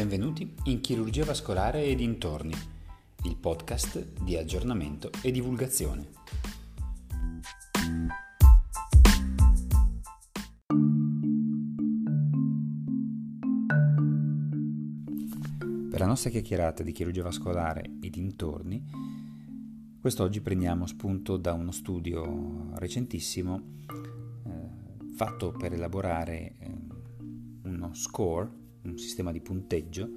Benvenuti in Chirurgia Vascolare e dintorni, il podcast di aggiornamento e divulgazione. Per la nostra chiacchierata di chirurgia vascolare e dintorni, quest'oggi prendiamo spunto da uno studio recentissimo eh, fatto per elaborare eh, uno score un sistema di punteggio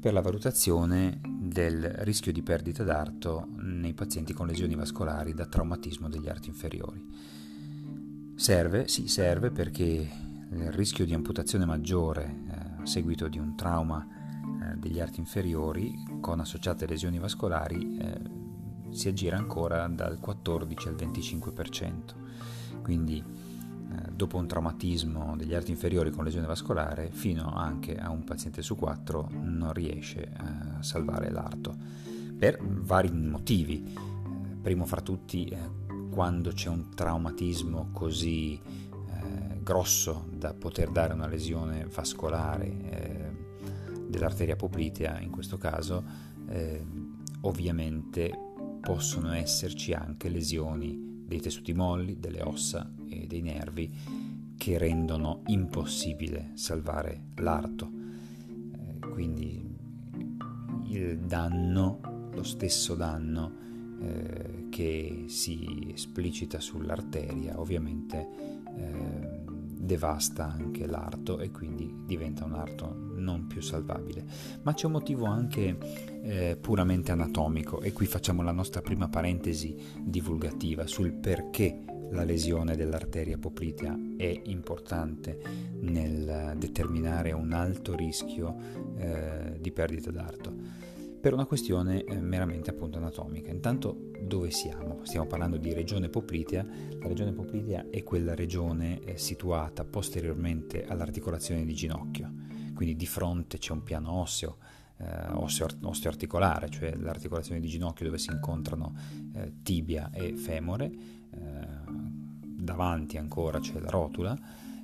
per la valutazione del rischio di perdita d'arto nei pazienti con lesioni vascolari da traumatismo degli arti inferiori. Serve? Sì, serve perché il rischio di amputazione maggiore eh, a seguito di un trauma eh, degli arti inferiori con associate lesioni vascolari eh, si aggira ancora dal 14 al 25%. Quindi dopo un traumatismo degli arti inferiori con lesione vascolare, fino anche a un paziente su quattro non riesce a salvare l'arto, per vari motivi. Eh, primo fra tutti, eh, quando c'è un traumatismo così eh, grosso da poter dare una lesione vascolare eh, dell'arteria poplitea, in questo caso, eh, ovviamente possono esserci anche lesioni dei tessuti molli, delle ossa e dei nervi che rendono impossibile salvare l'arto. Eh, quindi il danno, lo stesso danno eh, che si esplicita sull'arteria, ovviamente eh, devasta anche l'arto e quindi diventa un arto non più salvabile. Ma c'è un motivo anche eh, puramente anatomico e qui facciamo la nostra prima parentesi divulgativa sul perché la lesione dell'arteria poplitea è importante nel determinare un alto rischio eh, di perdita d'arto per una questione eh, meramente appunto anatomica. Intanto dove siamo? Stiamo parlando di regione poplitea. La regione poplitea è quella regione eh, situata posteriormente all'articolazione di ginocchio, quindi di fronte c'è un piano osseo, eh, osseo, osteoarticolare, cioè l'articolazione di ginocchio dove si incontrano eh, tibia e femore, eh, davanti ancora c'è la rotula,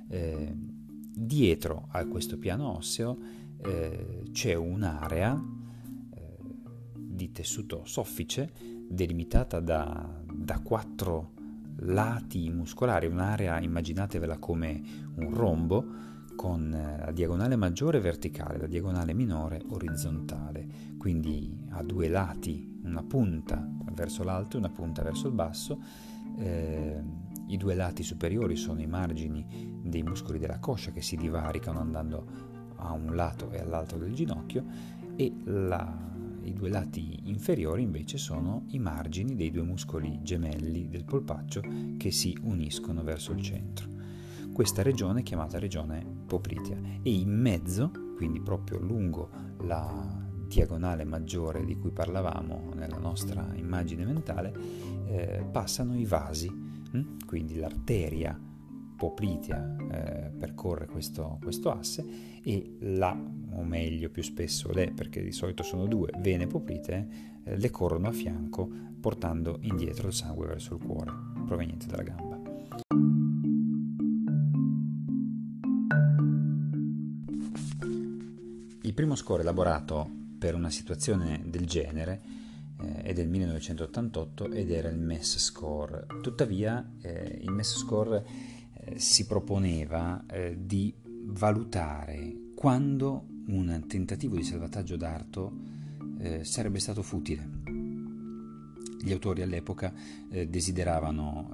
eh, dietro a questo piano osseo c'è un'area di tessuto soffice delimitata da, da quattro lati muscolari, un'area immaginatevela come un rombo con la diagonale maggiore verticale, la diagonale minore orizzontale, quindi ha due lati, una punta verso l'alto e una punta verso il basso. Eh, I due lati superiori sono i margini dei muscoli della coscia che si divaricano andando a un lato e all'altro del ginocchio e la i due lati inferiori invece sono i margini dei due muscoli gemelli del polpaccio che si uniscono verso il centro. Questa regione è chiamata regione poplitea e in mezzo, quindi proprio lungo la diagonale maggiore di cui parlavamo nella nostra immagine mentale, eh, passano i vasi, hm? quindi l'arteria poplitea eh, percorre questo, questo, asse e la, o meglio più spesso le, perché di solito sono due, vene poplitee, eh, le corrono a fianco portando indietro il sangue verso il cuore proveniente dalla gamba. Primo score elaborato per una situazione del genere eh, è del 1988 ed era il MES score. Tuttavia eh, il MES score eh, si proponeva eh, di valutare quando un tentativo di salvataggio d'arto eh, sarebbe stato futile. Gli autori all'epoca eh, desideravano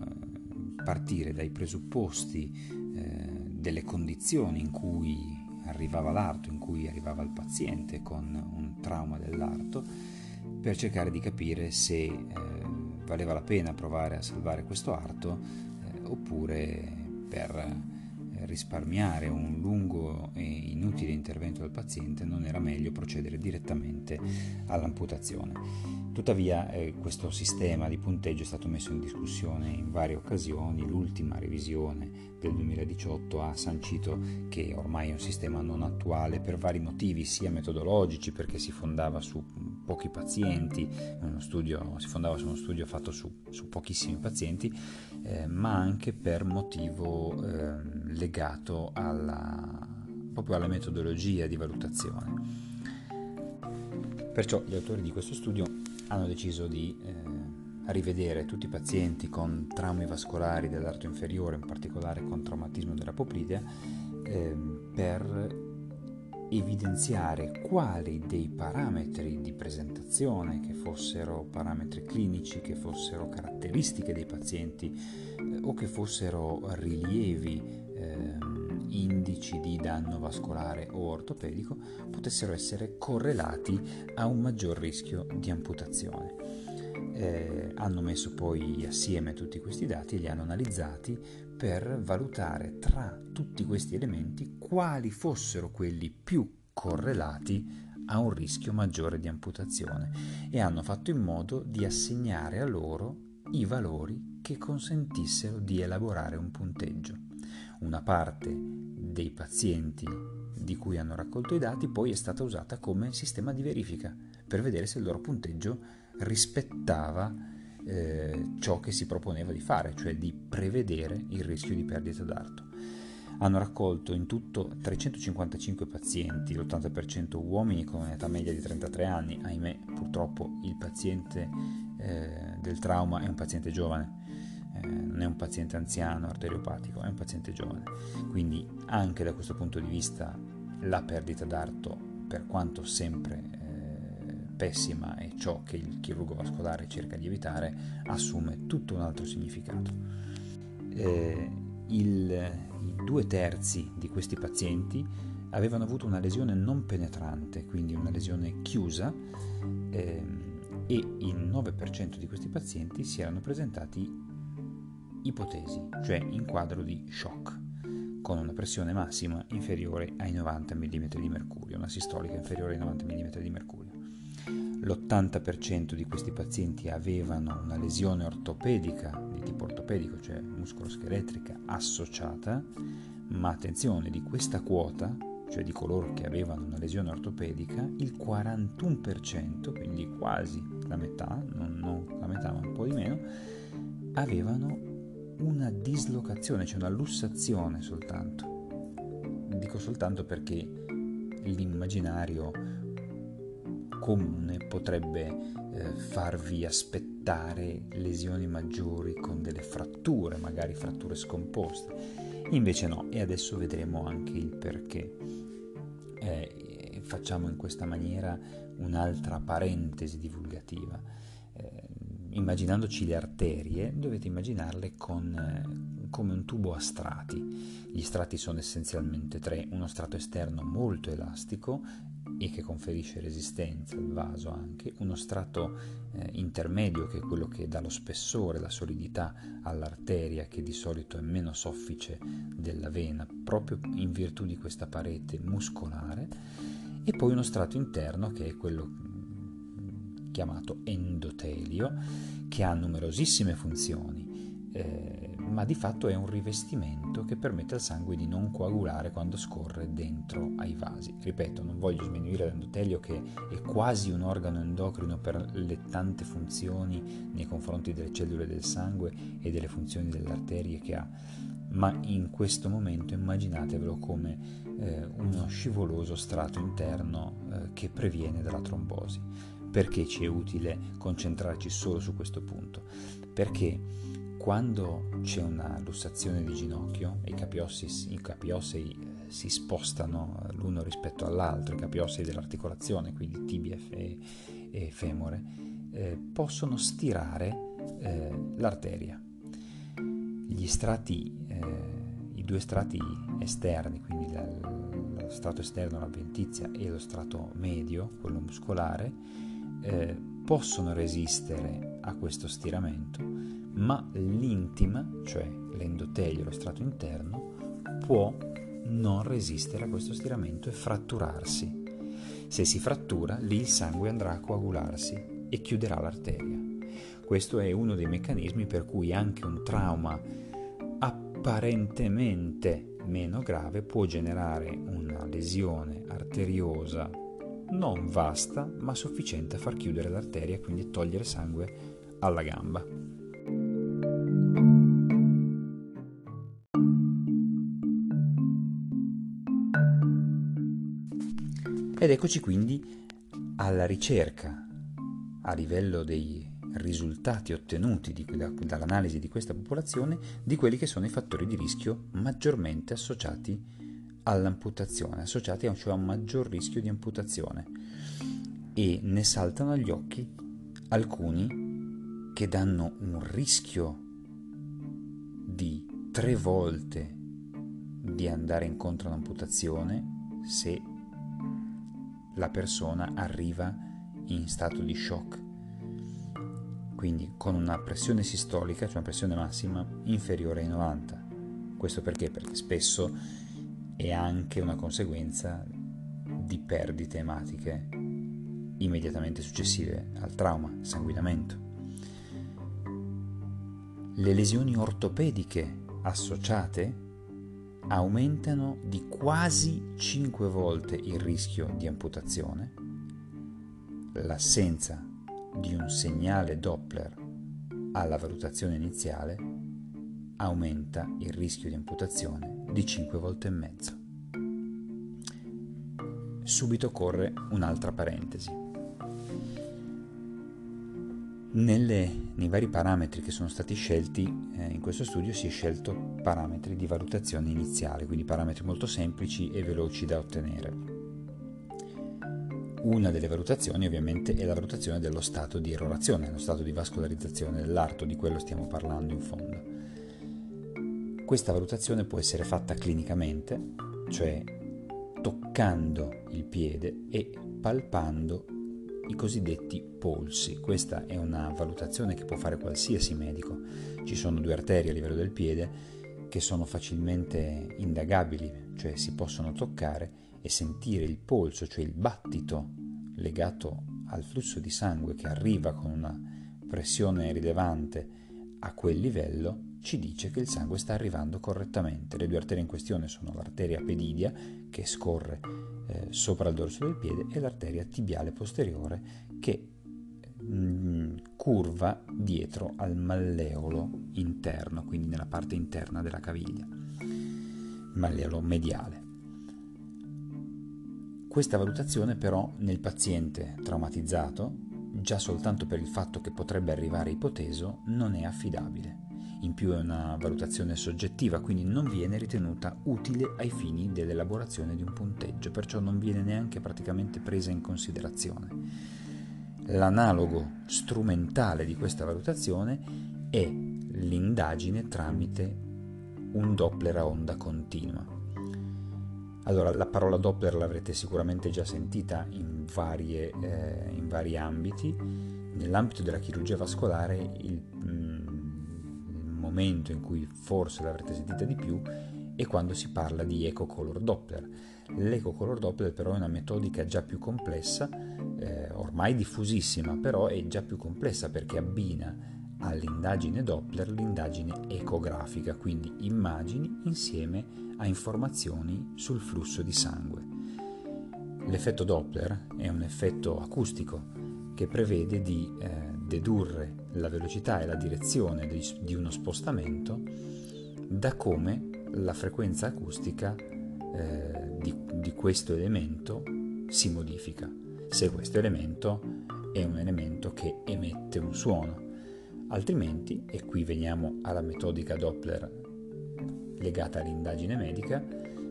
partire dai presupposti delle condizioni in cui arrivava l'arto, in cui arrivava il paziente con un trauma dell'arto, per cercare di capire se valeva la pena provare a salvare questo arto oppure per eh, risparmiare un lungo e inutile intervento del paziente non era meglio procedere direttamente all'amputazione. Tuttavia eh, questo sistema di punteggio è stato messo in discussione in varie occasioni, l'ultima revisione del 2018 ha sancito che ormai è un sistema non attuale per vari motivi, sia metodologici perché si fondava su pochi pazienti, studio, si fondava su uno studio fatto su, su pochissimi pazienti, eh, ma anche per motivo eh, legato alla, proprio alla metodologia di valutazione. Perciò gli autori di questo studio hanno deciso di eh, rivedere tutti i pazienti con traumi vascolari dell'arto inferiore, in particolare con traumatismo della poplite, eh, per evidenziare quali dei parametri di presentazione, che fossero parametri clinici, che fossero caratteristiche dei pazienti eh, o che fossero rilievi, eh, indici di danno vascolare o ortopedico, potessero essere correlati a un maggior rischio di amputazione. Eh, hanno messo poi assieme tutti questi dati e li hanno analizzati per valutare tra tutti questi elementi quali fossero quelli più correlati a un rischio maggiore di amputazione e hanno fatto in modo di assegnare a loro i valori che consentissero di elaborare un punteggio. Una parte dei pazienti di cui hanno raccolto i dati poi è stata usata come sistema di verifica per vedere se il loro punteggio rispettava eh, ciò che si proponeva di fare, cioè di prevedere il rischio di perdita d'arto. Hanno raccolto in tutto 355 pazienti, l'80% uomini con un'età media di 33 anni, ahimè purtroppo il paziente eh, del trauma è un paziente giovane, eh, non è un paziente anziano arteriopatico, è un paziente giovane. Quindi anche da questo punto di vista la perdita d'arto, per quanto sempre pessima e ciò che il chirurgo vascolare cerca di evitare assume tutto un altro significato. Eh, il, I due terzi di questi pazienti avevano avuto una lesione non penetrante, quindi una lesione chiusa, eh, e il 9% di questi pazienti si erano presentati ipotesi, cioè in quadro di shock, con una pressione massima inferiore ai 90 mm di mercurio, una sistolica inferiore ai 90 mm di mercurio l'80% di questi pazienti avevano una lesione ortopedica di tipo ortopedico, cioè muscoloscheletrica associata, ma attenzione, di questa quota, cioè di coloro che avevano una lesione ortopedica, il 41%, quindi quasi la metà, non, non la metà ma un po' di meno, avevano una dislocazione, cioè una lussazione soltanto. Dico soltanto perché l'immaginario comune potrebbe eh, farvi aspettare lesioni maggiori con delle fratture, magari fratture scomposte. Invece no, e adesso vedremo anche il perché. Eh, facciamo in questa maniera un'altra parentesi divulgativa. Eh, immaginandoci le arterie, dovete immaginarle con, eh, come un tubo a strati. Gli strati sono essenzialmente tre, uno strato esterno molto elastico e che conferisce resistenza al vaso anche, uno strato eh, intermedio che è quello che dà lo spessore, la solidità all'arteria che di solito è meno soffice della vena proprio in virtù di questa parete muscolare e poi uno strato interno che è quello mm, chiamato endotelio che ha numerosissime funzioni eh, ma di fatto è un rivestimento che permette al sangue di non coagulare quando scorre dentro ai vasi. Ripeto, non voglio sminuire l'endotelio che è quasi un organo endocrino per le tante funzioni nei confronti delle cellule del sangue e delle funzioni delle arterie che ha, ma in questo momento immaginatevelo come eh, uno scivoloso strato interno eh, che previene dalla trombosi. Perché ci è utile concentrarci solo su questo punto? Perché quando c'è una lussazione di ginocchio e i capiossei, i capiossei eh, si spostano l'uno rispetto all'altro, i capiossei dell'articolazione, quindi tibia e, femore, eh, possono stirare eh, l'arteria. Gli strati, eh, i due strati esterni, quindi la, lo strato esterno, l'avventizia e lo strato medio, quello muscolare, eh, possono resistere a questo stiramento ma l'intima, cioè l'endotelio, lo strato interno, può non resistere a questo stiramento e fratturarsi. Se si frattura, lì il sangue andrà a coagularsi e chiuderà l'arteria. Questo è uno dei meccanismi per cui anche un trauma apparentemente meno grave può generare una lesione arteriosa non vasta ma sufficiente a far chiudere l'arteria e quindi togliere sangue alla gamba. Ed eccoci quindi alla ricerca a livello dei risultati ottenuti di, da, dall'analisi di questa popolazione di quelli che sono i fattori di rischio maggiormente associati all'amputazione, associati a, cioè a un maggior rischio di amputazione. E ne saltano agli occhi alcuni che danno un rischio di tre volte di andare incontro a un'amputazione se la persona arriva in stato di shock, quindi con una pressione sistolica, cioè una pressione massima inferiore ai 90. Questo perché? Perché spesso è anche una conseguenza di perdite ematiche immediatamente successive al trauma, sanguinamento. Le lesioni ortopediche associate aumentano di quasi 5 volte il rischio di amputazione, l'assenza di un segnale Doppler alla valutazione iniziale aumenta il rischio di amputazione di 5 volte e mezzo. Subito corre un'altra parentesi. Nelle, nei vari parametri che sono stati scelti eh, in questo studio si è scelto parametri di valutazione iniziale, quindi parametri molto semplici e veloci da ottenere. Una delle valutazioni ovviamente è la valutazione dello stato di erorazione, lo stato di vascolarizzazione dell'arto, di quello stiamo parlando in fondo. Questa valutazione può essere fatta clinicamente, cioè toccando il piede e palpando i cosiddetti polsi. Questa è una valutazione che può fare qualsiasi medico. Ci sono due arterie a livello del piede che sono facilmente indagabili, cioè si possono toccare e sentire il polso, cioè il battito legato al flusso di sangue che arriva con una pressione rilevante a quel livello, ci dice che il sangue sta arrivando correttamente. Le due arterie in questione sono l'arteria pedidia che scorre eh, sopra il dorso del piede e l'arteria tibiale posteriore che mh, mm, curva dietro al malleolo interno, quindi nella parte interna della caviglia, malleolo mediale. Questa valutazione però nel paziente traumatizzato, già soltanto per il fatto che potrebbe arrivare ipoteso, non è affidabile in più è una valutazione soggettiva, quindi non viene ritenuta utile ai fini dell'elaborazione di un punteggio, perciò non viene neanche praticamente presa in considerazione. L'analogo strumentale di questa valutazione è l'indagine tramite un Doppler a onda continua. Allora, la parola Doppler l'avrete sicuramente già sentita in, varie, eh, in vari ambiti. Nell'ambito della chirurgia vascolare il momento in cui forse l'avrete sentita di più è quando si parla di eco color Doppler. L'eco color Doppler però è una metodica già più complessa, eh, ormai diffusissima, però è già più complessa perché abbina all'indagine Doppler l'indagine ecografica, quindi immagini insieme a informazioni sul flusso di sangue. L'effetto Doppler è un effetto acustico che prevede di eh, dedurre la velocità e la direzione di, uno spostamento da come la frequenza acustica eh, di, di questo elemento si modifica, se questo elemento è un elemento che emette un suono. Altrimenti, e qui veniamo alla metodica Doppler legata all'indagine medica,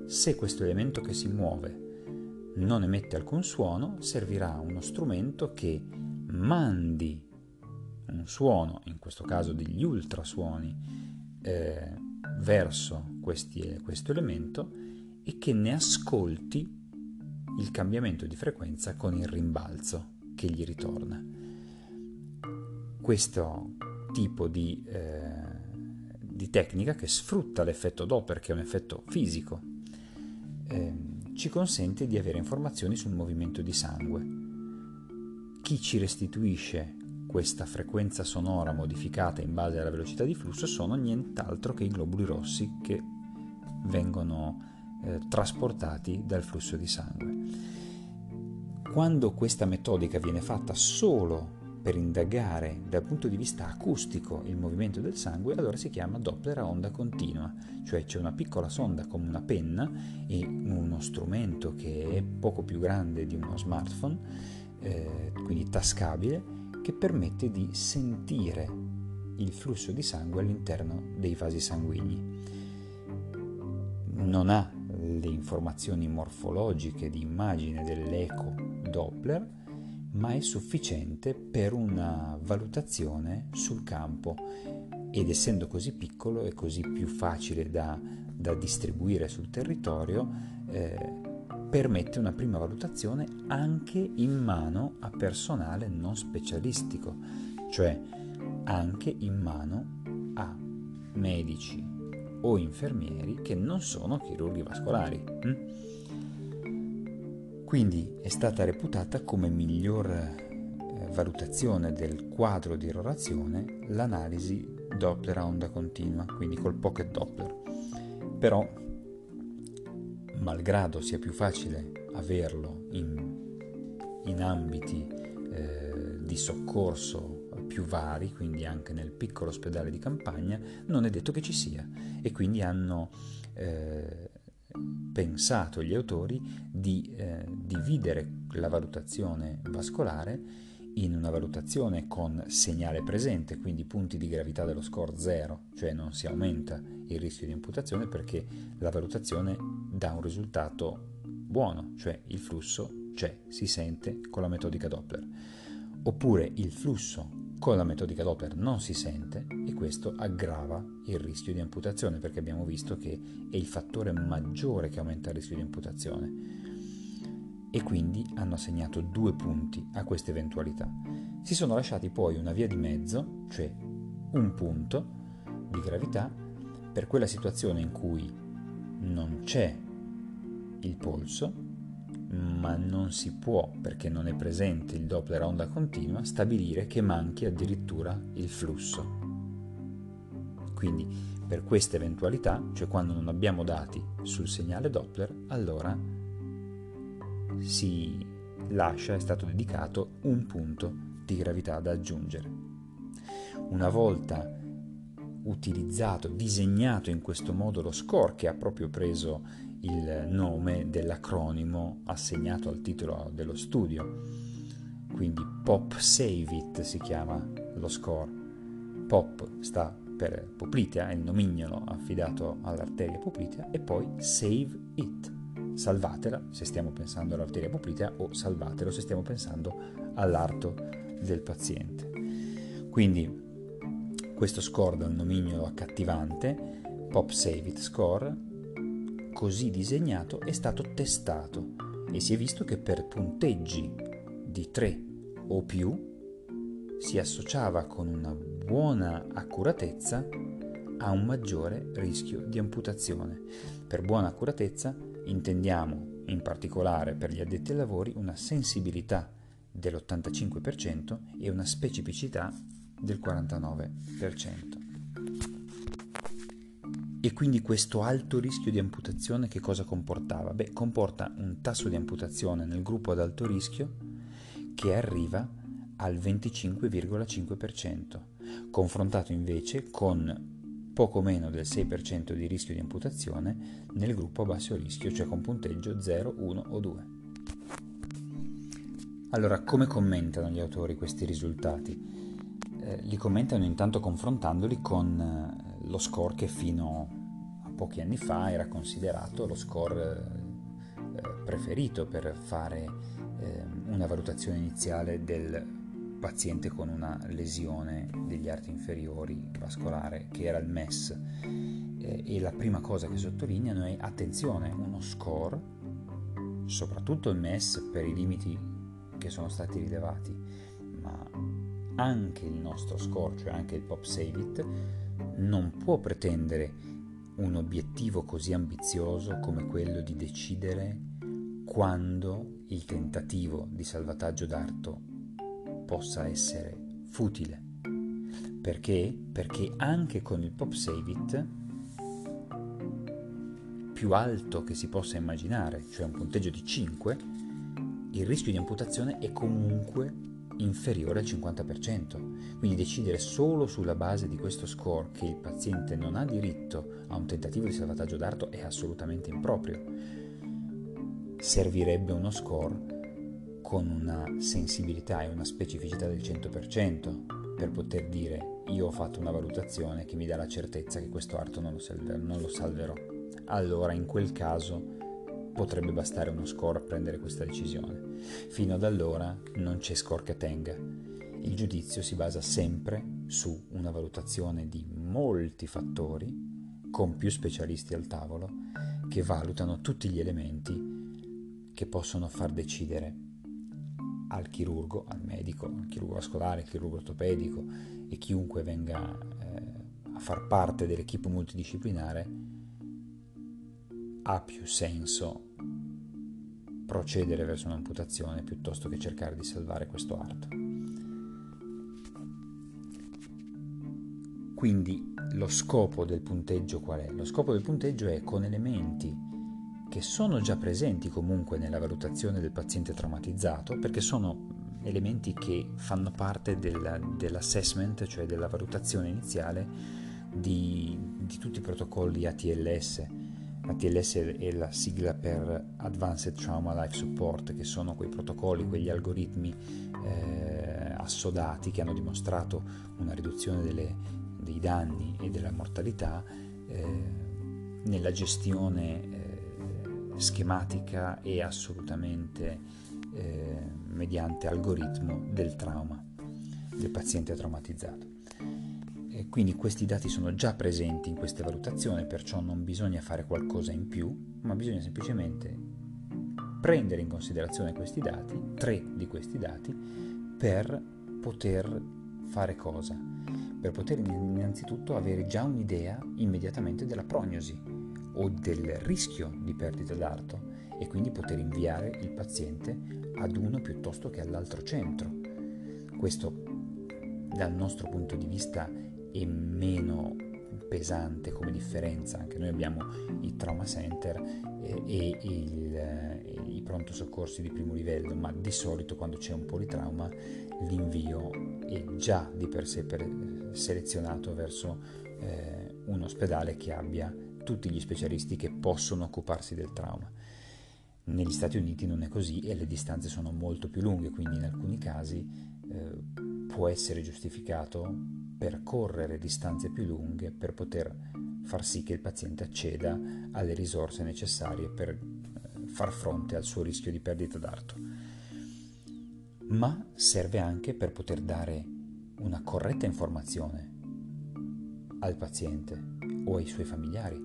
se questo elemento che si muove non emette alcun suono, servirà uno strumento che mandi un suono, in questo caso degli ultrasuoni, eh, verso questi, questo elemento e che ne ascolti il cambiamento di frequenza con il rimbalzo che gli ritorna. Questo tipo di, eh, di tecnica che sfrutta l'effetto Doppler, che è un effetto fisico, eh, ci consente di avere informazioni sul movimento di sangue. Chi ci restituisce questa frequenza sonora modificata in base alla velocità di flusso sono nient'altro che i globuli rossi che vengono eh, trasportati dal flusso di sangue. Quando questa metodica viene fatta solo per indagare dal punto di vista acustico il movimento del sangue, allora si chiama Doppler a onda continua, cioè c'è una piccola sonda come una penna e uno strumento che è poco più grande di uno smartphone, eh, quindi tascabile, che permette di sentire il flusso di sangue all'interno dei vasi sanguigni. Non ha le informazioni morfologiche di immagine dell'eco Doppler, ma è sufficiente per una valutazione sul campo ed essendo così piccolo e così più facile da, da distribuire sul territorio, eh, permette una prima valutazione anche in mano a personale non specialistico, cioè anche in mano a medici o infermieri che non sono chirurghi vascolari. Hm? Quindi è stata reputata come miglior eh, valutazione del quadro di irrorazione l'analisi Doppler a onda continua, quindi col pocket Doppler. Però, malgrado sia più facile averlo in, in ambiti eh, di soccorso più vari, quindi anche nel piccolo ospedale di campagna, non è detto che ci sia. E quindi hanno eh, pensato gli autori di eh, dividere la valutazione vascolare in una valutazione con segnale presente, quindi punti di gravità dello score 0, cioè non si aumenta il rischio di imputazione perché la valutazione dà un risultato buono, cioè il flusso c'è, si sente con la metodica Doppler. Oppure il flusso con la metodica Doppler non si sente e questo aggrava il rischio di amputazione perché abbiamo visto che è il fattore maggiore che aumenta il rischio di amputazione e quindi hanno assegnato due punti a questa eventualità. Si sono lasciati poi una via di mezzo, cioè un punto di gravità per quella situazione in cui non c'è il polso ma non si può, perché non è presente il Doppler a onda continua, stabilire che manchi addirittura il flusso. Quindi per questa eventualità, cioè quando non abbiamo dati sul segnale Doppler, allora si lascia, è stato dedicato un punto di gravità da aggiungere. Una volta utilizzato, disegnato in questo modo lo score che ha proprio preso il nome dell'acronimo assegnato al titolo dello studio. Quindi Pop Save It si chiama lo score. Pop sta per poplitea, è il nomignolo affidato all'arteria poplitea, e poi Save It. Salvatela se stiamo pensando all'arteria poplitea o salvatelo se stiamo pensando all'arto del paziente. Quindi questo score dal nomignolo accattivante, Pop Save It Score, così disegnato è stato testato e si è visto che per punteggi di 3 o più si associava con una buona accuratezza a un maggiore rischio di amputazione. Per buona accuratezza intendiamo in particolare per gli addetti ai lavori una sensibilità dell'85% e una specificità del 49%. E quindi questo alto rischio di amputazione che cosa comportava? Beh, comporta un tasso di amputazione nel gruppo ad alto rischio che arriva al 25,5%, confrontato invece con poco meno del 6% di rischio di amputazione nel gruppo a basso rischio, cioè con punteggio 0, 1 o 2. Allora, come commentano gli autori questi risultati? Eh, li commentano intanto confrontandoli con eh, lo score che fino a pochi anni fa era considerato lo score eh, preferito per fare eh, una valutazione iniziale del paziente con una lesione degli arti inferiori vascolare, che era il MES. E la prima cosa che sottolineano è attenzione, uno score, soprattutto il MES per i limiti che sono stati rilevati, ma anche il nostro score, cioè anche il Pop Save It, non può pretendere un obiettivo così ambizioso come quello di decidere quando il tentativo di salvataggio d'arto possa essere futile. Perché? Perché anche con il Pop Save It più alto che si possa immaginare, cioè un punteggio di 5, il rischio di amputazione è comunque inferiore al 50%, quindi decidere solo sulla base di questo score che il paziente non ha diritto a un tentativo di salvataggio d'arto è assolutamente improprio. Servirebbe uno score con una sensibilità e una specificità del 100% per poter dire io ho fatto una valutazione che mi dà la certezza che questo arto non lo, salverò, non lo salverò. Allora in quel caso potrebbe bastare uno score a prendere questa decisione. Fino ad allora non c'è score che tenga. Il giudizio si basa sempre su una valutazione di molti fattori, con più specialisti al tavolo, che valutano tutti gli elementi che possono far decidere al chirurgo, al medico, al chirurgo vascolare, al chirurgo ortopedico e chiunque venga eh, a far parte dell'equipe multidisciplinare ha più senso procedere verso un'amputazione piuttosto che cercare di salvare questo arto. Quindi lo scopo del punteggio qual è? Lo scopo del punteggio è con elementi che sono già presenti comunque nella valutazione del paziente traumatizzato, perché sono elementi che fanno parte del, dell'assessment, cioè della valutazione iniziale di, di tutti i protocolli ATLS, ATLS è la sigla per Advanced Trauma Life Support, che sono quei protocolli, quegli algoritmi eh, assodati che hanno dimostrato una riduzione delle, dei danni e della mortalità eh, nella gestione eh, schematica e assolutamente eh, mediante algoritmo del trauma, del paziente traumatizzato quindi questi dati sono già presenti in queste valutazioni, perciò non bisogna fare qualcosa in più, ma bisogna semplicemente prendere in considerazione questi dati, tre di questi dati, per poter fare cosa? Per poter innanzitutto avere già un'idea immediatamente della prognosi o del rischio di perdita d'arto e quindi poter inviare il paziente ad uno piuttosto che all'altro centro. Questo dal nostro punto di vista e meno pesante come differenza. Anche noi abbiamo i trauma center eh, e il, eh, i pronto soccorsi di primo livello, ma di solito quando c'è un politrauma l'invio è già di per sé per, selezionato verso eh, un ospedale che abbia tutti gli specialisti che possono occuparsi del trauma. Negli Stati Uniti non è così e le distanze sono molto più lunghe, quindi in alcuni casi eh, può essere giustificato percorrere distanze più lunghe per poter far sì che il paziente acceda alle risorse necessarie per eh, far fronte al suo rischio di perdita d'arto. Ma serve anche per poter dare una corretta informazione al paziente o ai suoi familiari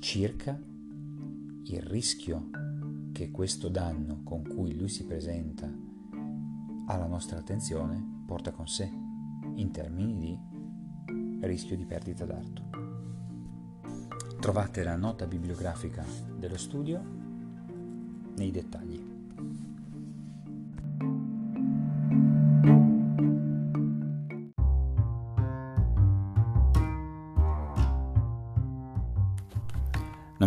circa il rischio che questo danno con cui lui si presenta alla nostra attenzione porta con sé in termini di rischio di perdita d'arto. Trovate la nota bibliografica dello studio nei dettagli.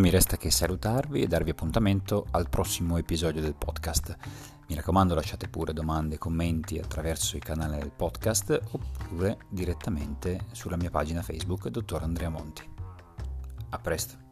Mi resta che salutarvi e darvi appuntamento al prossimo episodio del podcast. Mi raccomando lasciate pure domande e commenti attraverso il canale del podcast oppure direttamente sulla mia pagina Facebook Dottor Andrea Monti. A presto!